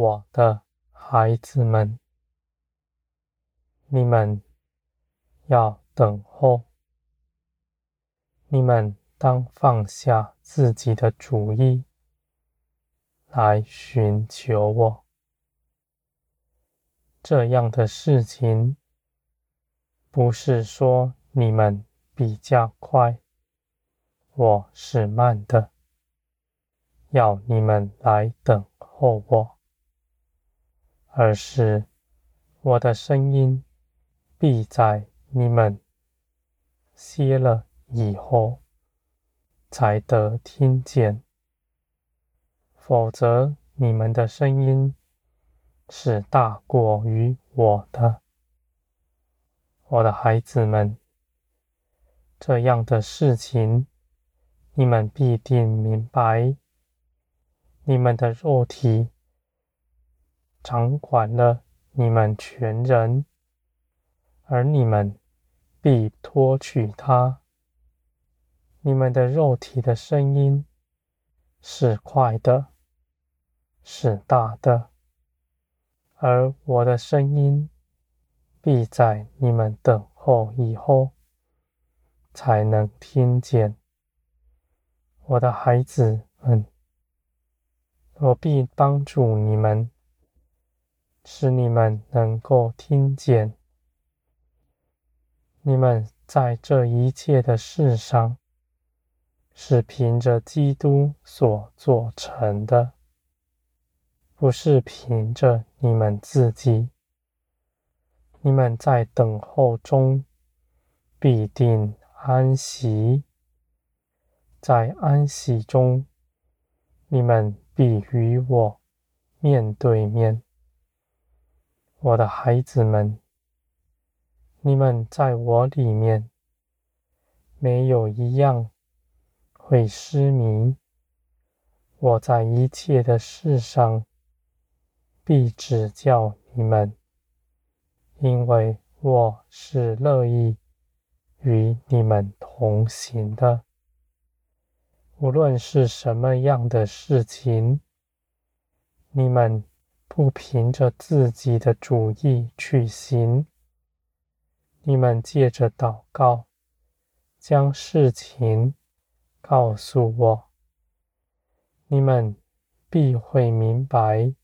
我的孩子们，你们要等候。你们当放下自己的主意，来寻求我。这样的事情，不是说你们比较快，我是慢的，要你们来等候我。而是我的声音必在你们歇了以后才得听见，否则你们的声音是大过于我的。我的孩子们，这样的事情你们必定明白，你们的肉体。掌管了你们全人，而你们必脱去它。你们的肉体的声音是快的，是大的，而我的声音必在你们等候以后才能听见。我的孩子们，我必帮助你们。使你们能够听见，你们在这一切的事上，是凭着基督所做成的，不是凭着你们自己。你们在等候中必定安息，在安息中，你们必与我面对面。我的孩子们，你们在我里面，没有一样会失迷。我在一切的事上必指教你们，因为我是乐意与你们同行的。无论是什么样的事情，你们。不凭着自己的主意去行，你们借着祷告，将事情告诉我，你们必会明白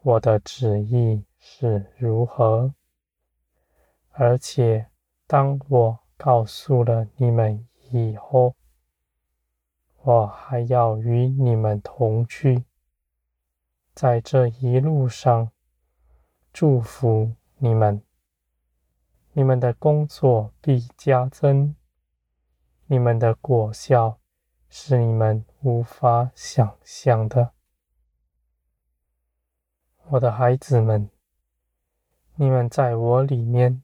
我的旨意是如何。而且，当我告诉了你们以后，我还要与你们同去。在这一路上，祝福你们，你们的工作必加增，你们的果效是你们无法想象的。我的孩子们，你们在我里面，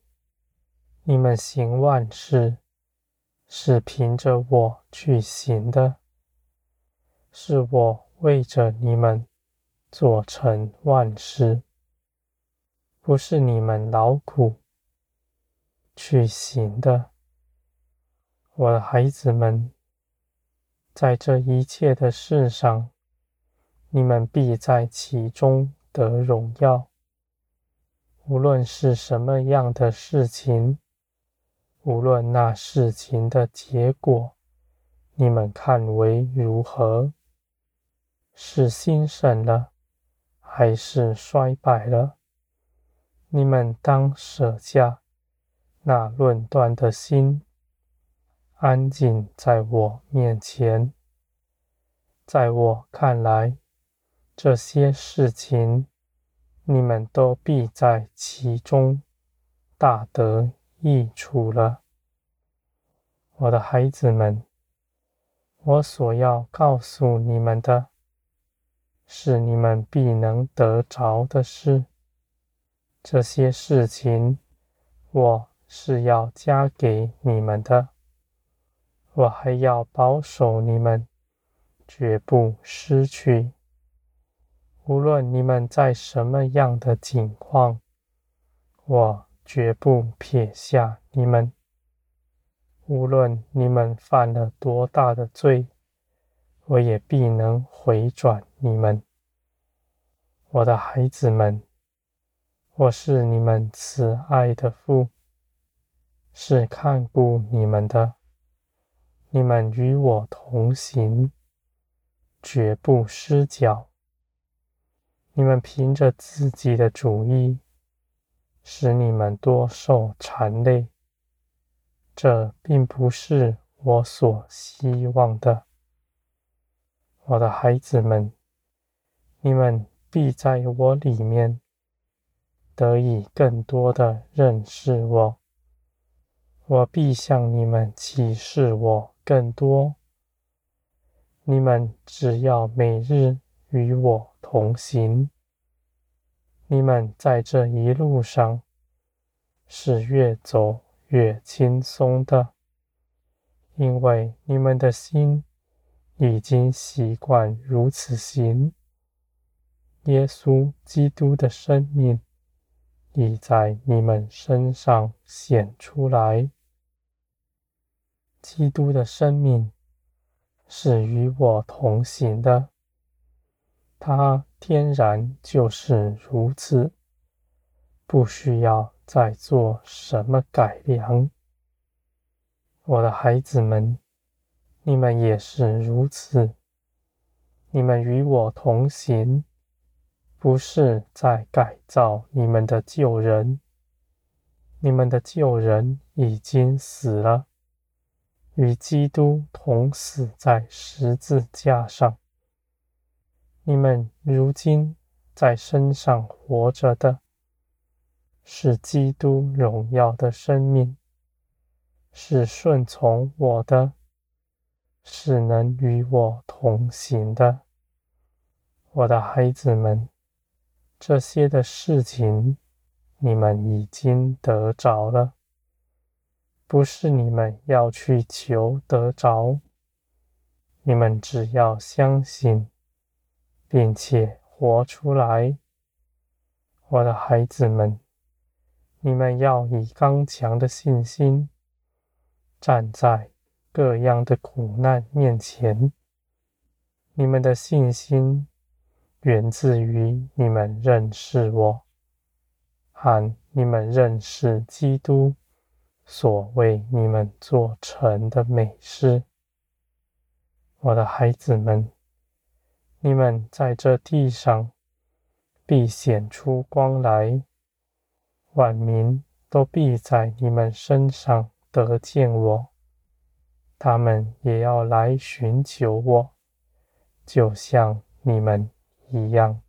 你们行万事是凭着我去行的，是我为着你们。做成万事，不是你们劳苦去行的，我的孩子们，在这一切的事上，你们必在其中得荣耀。无论是什么样的事情，无论那事情的结果，你们看为如何？是心神了，还是衰败了？你们当舍下那论断的心，安静在我面前。在我看来，这些事情你们都必在其中大得益处了。我的孩子们，我所要告诉你们的。是你们必能得着的事。这些事情，我是要加给你们的。我还要保守你们，绝不失去。无论你们在什么样的境况，我绝不撇下你们。无论你们犯了多大的罪。我也必能回转你们。我的孩子们，我是你们慈爱的父，是看顾你们的。你们与我同行，绝不失脚。你们凭着自己的主意，使你们多受缠累，这并不是我所希望的。我的孩子们，你们必在我里面得以更多的认识我，我必向你们启示我更多。你们只要每日与我同行，你们在这一路上是越走越轻松的，因为你们的心已经习惯如此行。耶稣基督的生命已在你们身上显出来。基督的生命是与我同行的，他天然就是如此，不需要再做什么改良。我的孩子们，你们也是如此，你们与我同行。不是在改造你们的旧人，你们的旧人已经死了，与基督同死在十字架上。你们如今在身上活着的，是基督荣耀的生命，是顺从我的，是能与我同行的，我的孩子们。这些的事情，你们已经得着了，不是你们要去求得着，你们只要相信，并且活出来。我的孩子们，你们要以刚强的信心，站在各样的苦难面前，你们的信心。源自于你们认识我，和你们认识基督所为你们做成的美事。我的孩子们，你们在这地上必显出光来，万民都必在你们身上得见我，他们也要来寻求我，就像你们一样。